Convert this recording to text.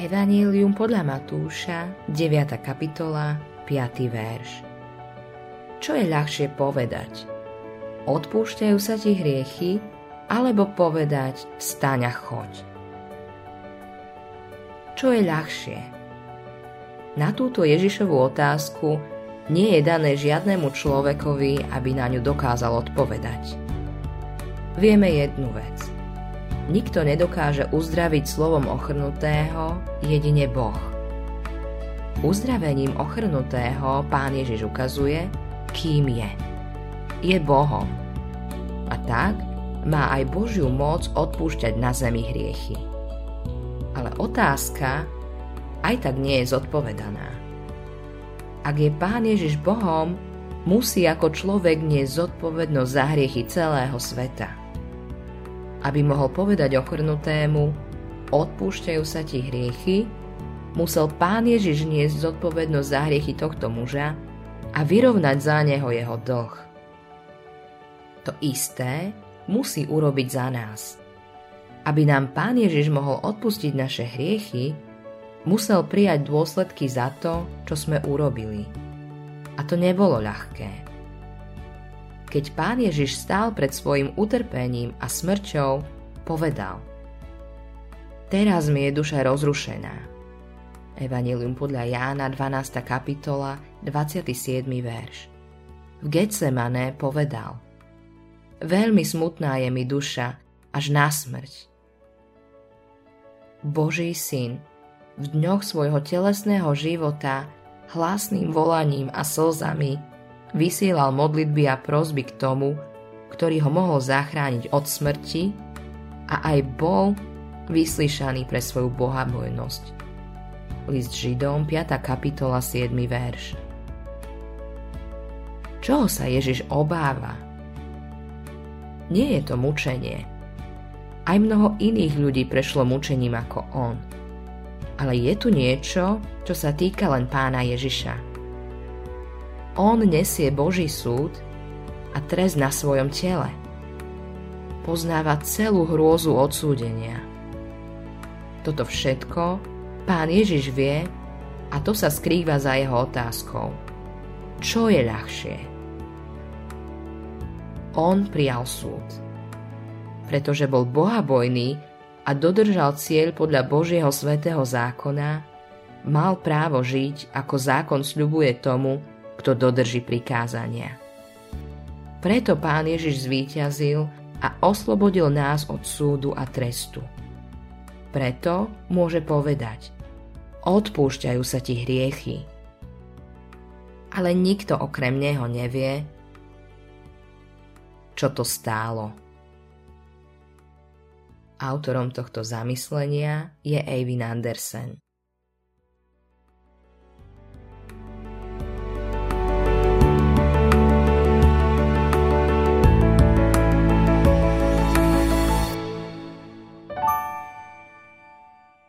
Evanílium podľa Matúša, 9. kapitola, 5. verš. Čo je ľahšie povedať? Odpúšťajú sa ti hriechy, alebo povedať vstaň a choď? Čo je ľahšie? Na túto Ježišovú otázku nie je dané žiadnemu človekovi, aby na ňu dokázal odpovedať. Vieme jednu vec – Nikto nedokáže uzdraviť slovom ochrnutého, jedine Boh. Uzdravením ochrnutého pán Ježiš ukazuje, kým je. Je Bohom. A tak má aj Božiu moc odpúšťať na zemi hriechy. Ale otázka aj tak nie je zodpovedaná. Ak je pán Ježiš Bohom, musí ako človek niesť zodpovednosť za hriechy celého sveta aby mohol povedať ochrnutému, odpúšťajú sa ti hriechy, musel pán Ježiš niesť zodpovednosť za hriechy tohto muža a vyrovnať za neho jeho dlh. To isté musí urobiť za nás. Aby nám pán Ježiš mohol odpustiť naše hriechy, musel prijať dôsledky za to, čo sme urobili. A to nebolo ľahké. Keď pán Ježiš stál pred svojim utrpením a smrťou, povedal Teraz mi je duša rozrušená. Evangelium podľa Jána 12. kapitola 27. verš. V Getsemane povedal Veľmi smutná je mi duša, až na smrť. Boží syn v dňoch svojho telesného života hlasným volaním a slzami vysielal modlitby a prosby k tomu, ktorý ho mohol zachrániť od smrti a aj bol vyslyšaný pre svoju bohabojnosť. List Židom 5. kapitola 7. verš Čoho sa Ježiš obáva? Nie je to mučenie. Aj mnoho iných ľudí prešlo mučením ako on. Ale je tu niečo, čo sa týka len pána Ježiša. On nesie Boží súd a trest na svojom tele. Poznáva celú hrôzu odsúdenia. Toto všetko pán Ježiš vie a to sa skrýva za jeho otázkou. Čo je ľahšie? On prijal súd. Pretože bol bohabojný a dodržal cieľ podľa Božieho svetého zákona, mal právo žiť, ako zákon sľubuje tomu, kto dodrží prikázania. Preto pán Ježiš zvíťazil a oslobodil nás od súdu a trestu. Preto môže povedať, odpúšťajú sa ti hriechy. Ale nikto okrem neho nevie, čo to stálo. Autorom tohto zamyslenia je Eivin Andersen.